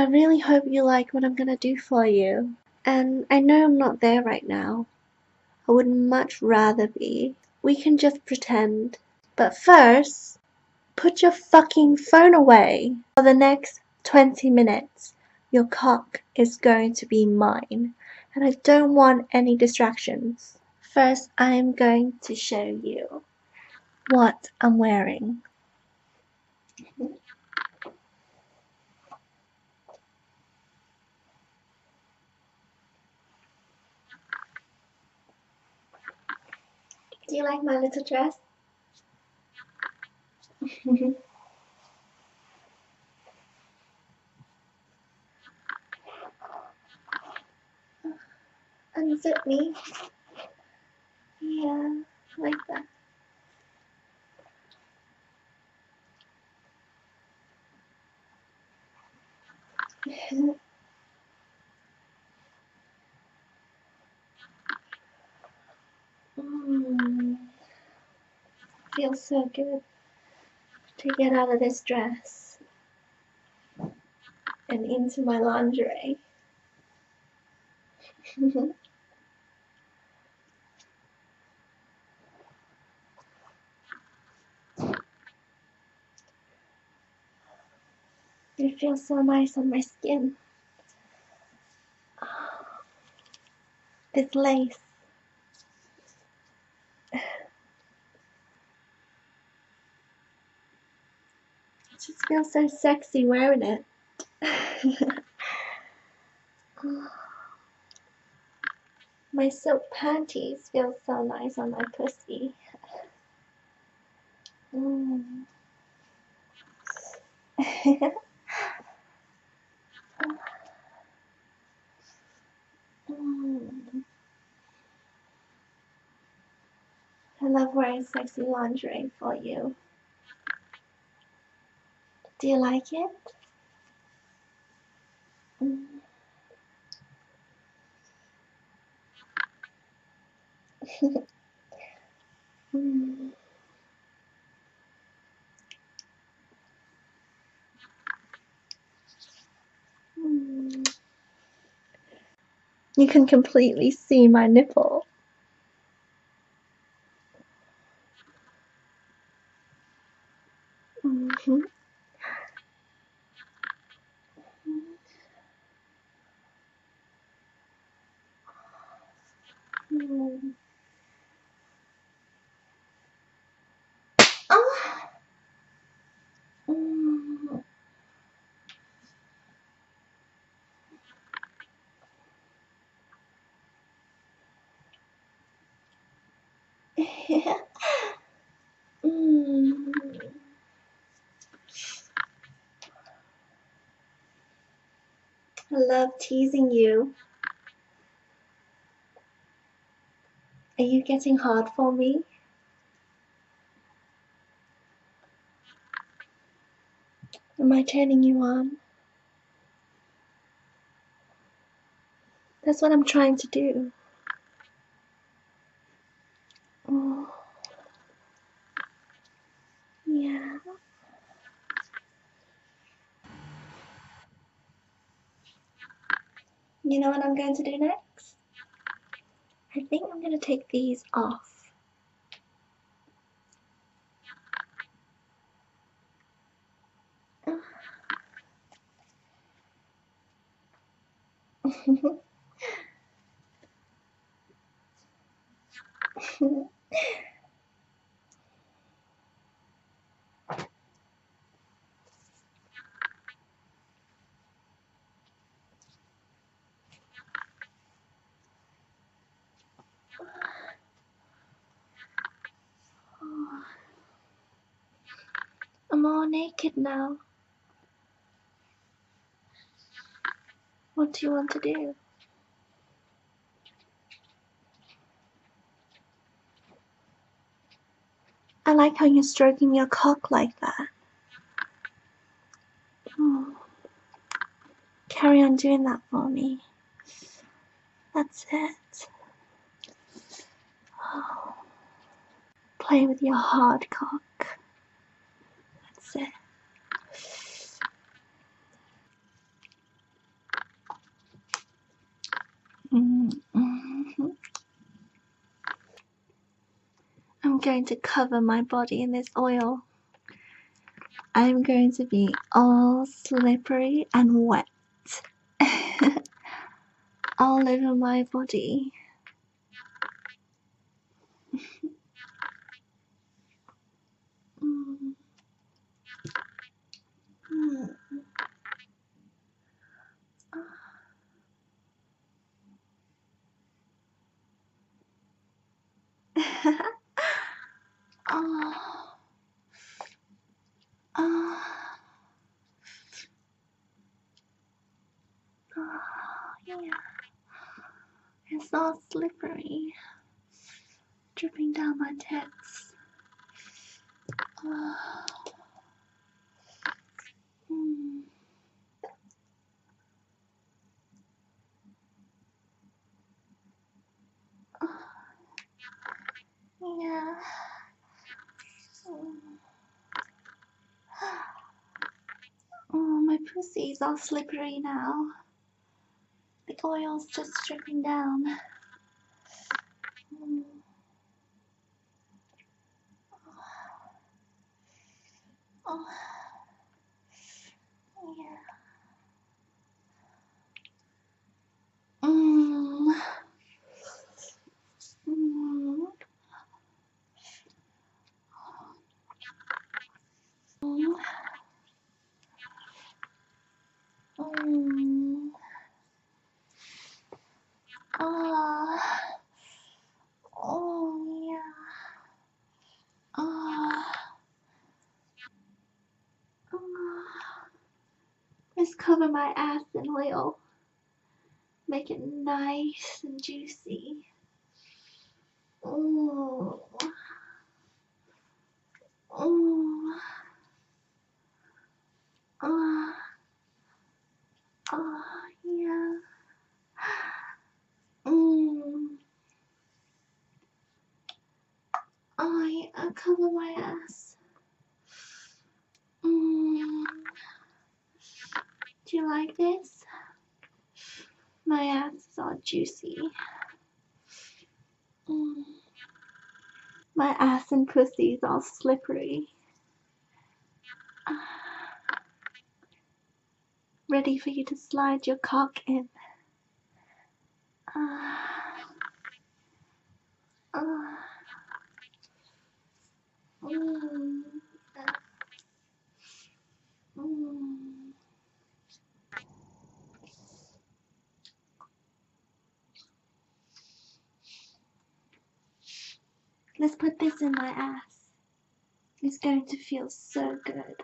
I really hope you like what I'm gonna do for you. And I know I'm not there right now. I would much rather be. We can just pretend. But first, put your fucking phone away. For the next 20 minutes, your cock is going to be mine. And I don't want any distractions. First, I am going to show you what I'm wearing. Do you like my little dress? Unzip me. Yeah, like that. mm. Feels so good to get out of this dress and into my lingerie. it feels so nice on my skin. This lace. Feels so sexy wearing it. my silk panties feel so nice on my pussy. Mm. I love wearing sexy lingerie for you. Do you like it? Mm. mm. Mm. You can completely see my nipple. Mm-hmm. Mm. Ah. Mm. mm. I love teasing you. Are you getting hard for me? Am I turning you on? That's what I'm trying to do. Oh. Yeah. You know what I'm going to do next? I think I'm going to take these off. I'm all naked now. What do you want to do? I like how you're stroking your cock like that. Oh. Carry on doing that for me. That's it. Oh. Play with your hard cock. Mm -hmm. I'm going to cover my body in this oil. I'm going to be all slippery and wet all over my body. mm. Mm. Oh. Oh. Oh, yeah. It's all slippery, dripping down my tits. Oh. Mm. Oh. Yeah. Mm. Oh, my pussy's all slippery now. The oil's just dripping down. Mm. Oh. Yeah. Mm. Mm. Mm. Mm. Ah. Oh yeah. Ah. Ah. Just cover my ass in oil. Make it nice and juicy. Ooh. Ooh. Ah. Ah, yeah. Mm. Oh, yeah. Cover my ass. Mm. Do you like this? My ass is all juicy. Mm. My ass and pussy is all slippery. Ready for you to slide your cock in. Ah. Ah. Mm. Mm. Let's put this in my ass. It's going to feel so good.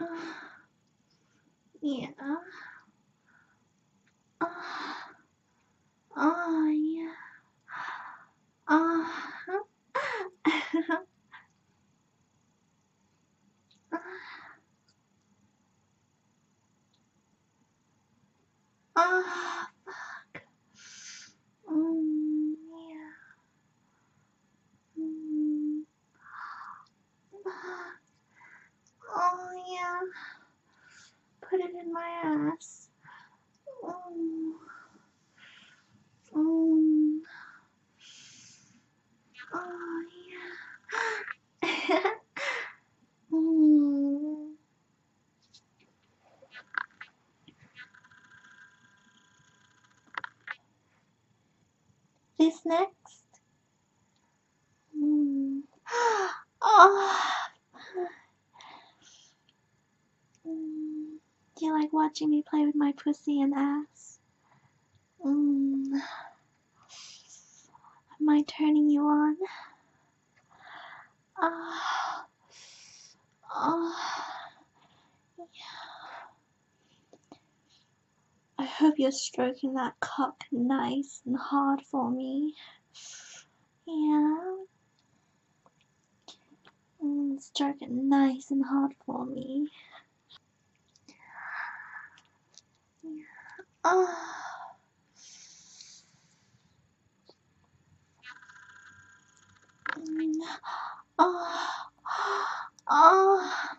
Ah. Yeah. Ah. Oh, yeah. Ah. Ah, fuck. Mm, yeah. Mm. Oh, yeah. Put it in my ass. Mm. Mm. Oh, yeah. mm. This next? Mm. Oh. Mm. Do you like watching me play with my pussy and ass? Mm. Am I turning you on? Ah. Ah. I hope you're stroking that cock nice and hard for me. Yeah. Mm, stroke it nice and hard for me. Ah. Mm. Ah. Ah.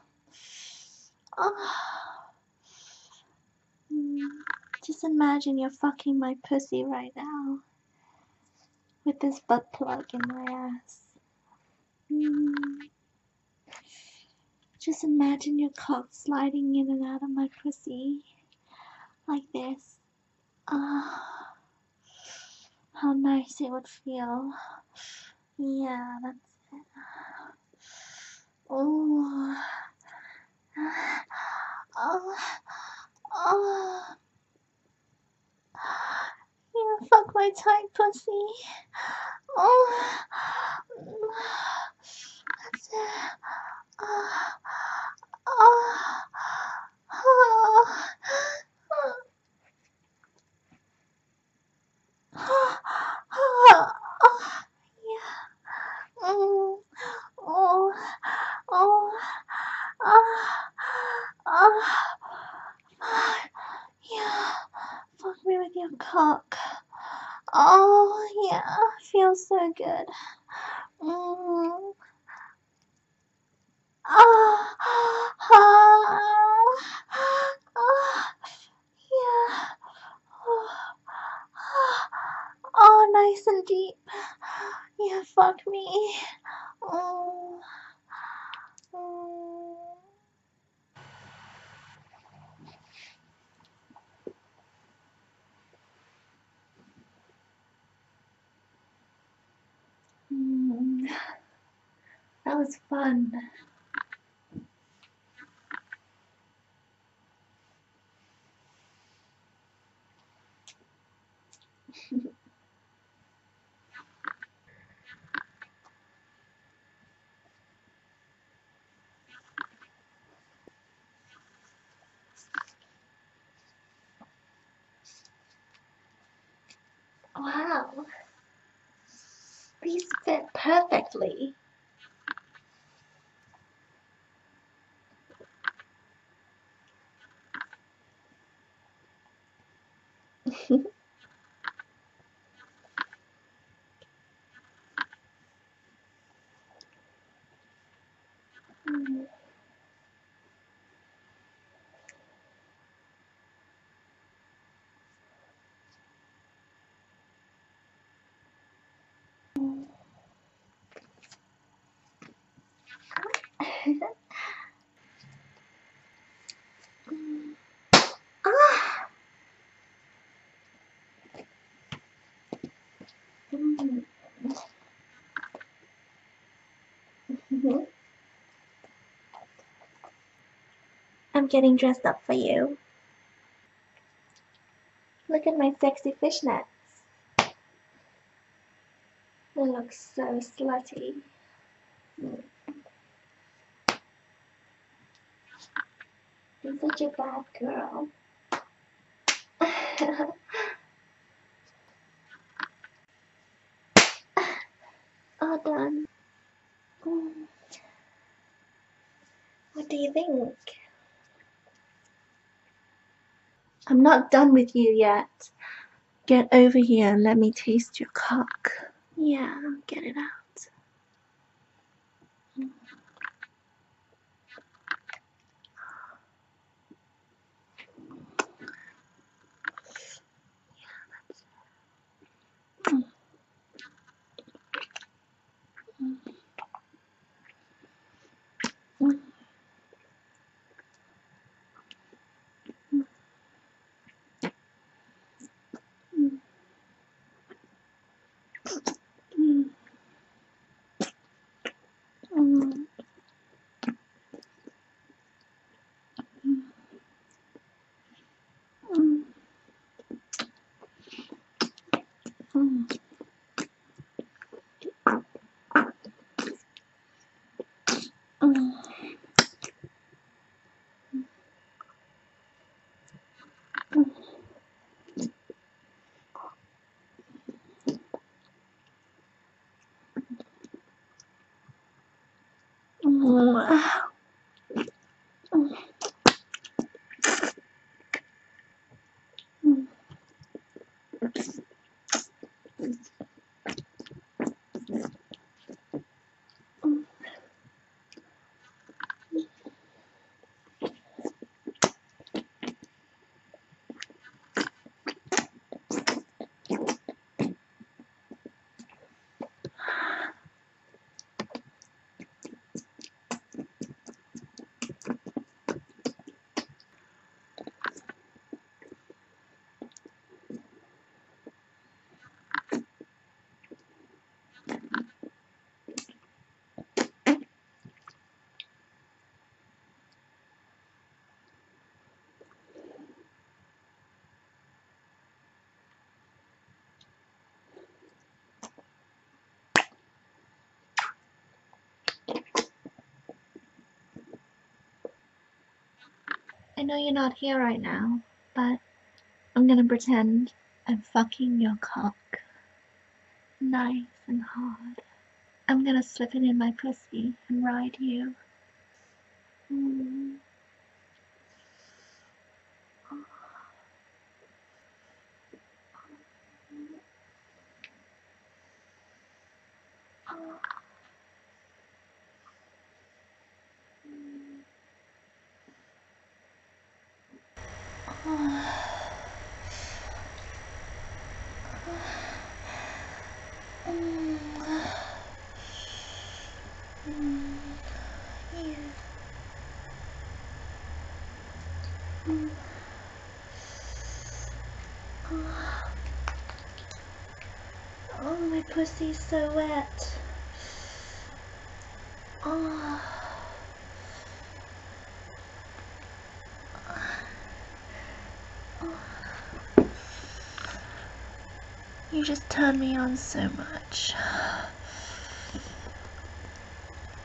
Ah. Imagine you're fucking my pussy right now. With this butt plug in my ass. Mm. Just imagine your cock sliding in and out of my pussy. Like this. Ah. How nice it would feel. Yeah, that's it. Oh. Oh. Oh. Yeah, fuck my tight pussy. Oh. That's it. Oh. Oh. Oh. Yeah. Mm. Oh. Oh. Ah. Ah. Yeah. Fuck me with your cock. Oh, yeah. Feels so good. Mm. Ah. Ah. Ah. Yeah. Oh. Oh, nice and deep. Yeah, fuck me. Oh. Mm. That was fun. Wow. These fit perfectly. Mm. Ah! I'm getting dressed up for you. Look at my sexy fishnets. They look so slutty. Mm. You're such a bad girl. All done. What do you think? I'm not done with you yet. Get over here and let me taste your cock. Yeah, get it out. Mm. Mm. Mm. Mm. Mm. Mm. Mm. I know you're not here right now, but I'm gonna pretend I'm fucking your cock. Nice and hard. I'm gonna slip it in my pussy and ride you. Mm. Oh, my pussy's so wet. Oh. You just turn me on so much.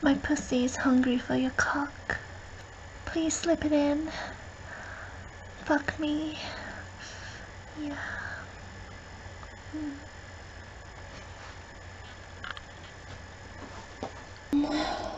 My pussy is hungry for your cock. Please slip it in. Fuck me. Yeah. Mm.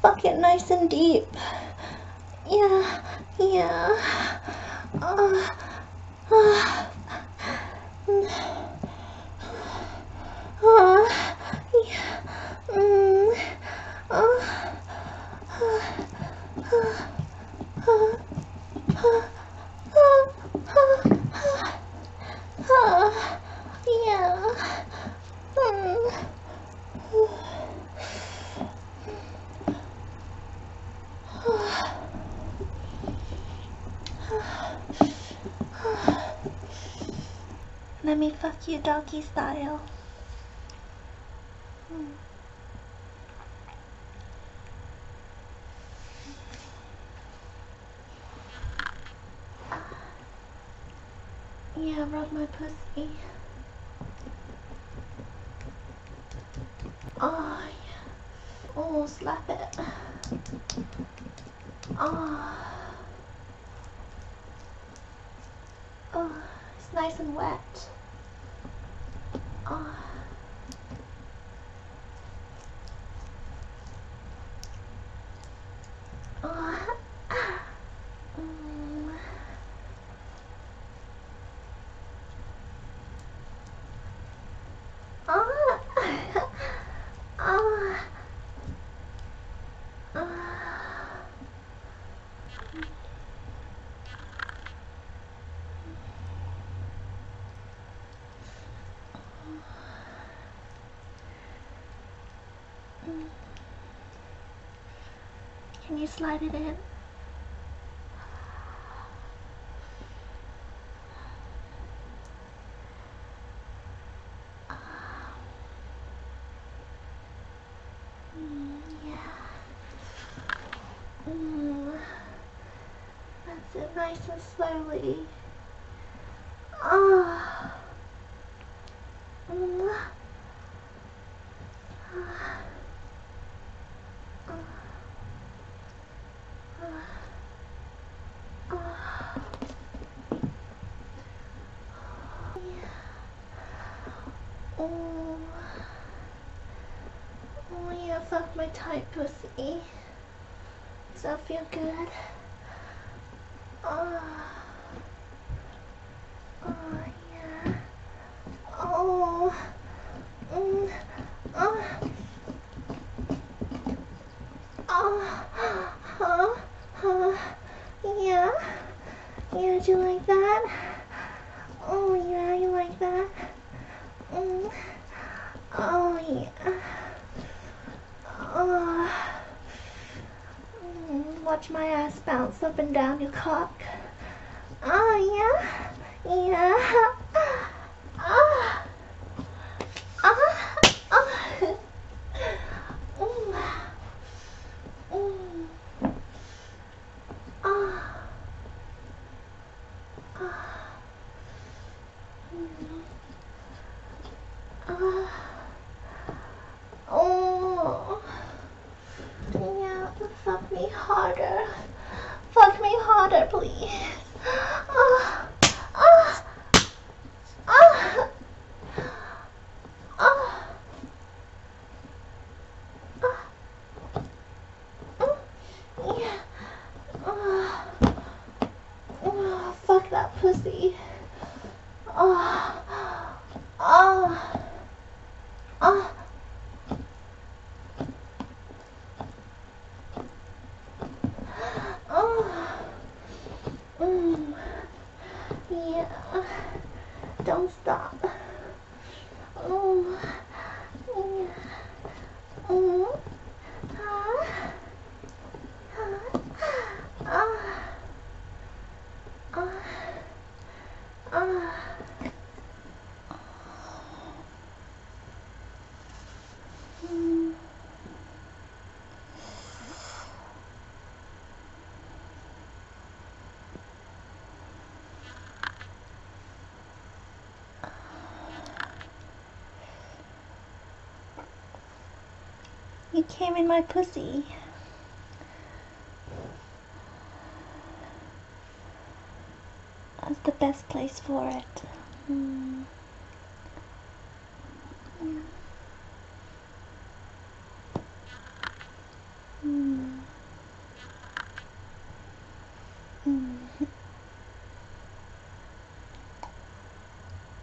Fuck it nice and deep. Yeah, yeah. Uh, uh. You doggy style. Hmm. Yeah, rub my pussy. Oh, yeah. Oh, slap it. Oh. Oh, it's nice and wet. Oh. Oh. Mm. Oh. Oh. Oh. Can you slide it in? Mm, yeah. Mm. That's it, nice and slowly. Ah. Mm. Ah. Ah. Oh. Oh yeah, fuck my tight pussy. Does that feel good? Oh. Oh yeah. Oh. Mm. Oh. Oh. Huh. Huh. Yeah. Yeah, do you like that? Oh yeah, you like that? Mm. Mm, watch my ass bounce up and down your cock. Oh yeah. Yeah. Ah. Ah. Ah. Mm. Mm. Ah. Ah. Mm. Ah. Oh. Yeah, fuck me harder. Fuck me harder, please. Ah. Ah. Ah. Ah. Ah. Mm. Yeah. Ah. Oh, fuck that pussy. Oh. Oh. Oh. Oh. Mm. Yeah. Don't stop. Oh. Yeah. Mm. Ah. Ah. Ah. Ah. Ah. Mm. You came in my pussy. That's the best place for it. Mm.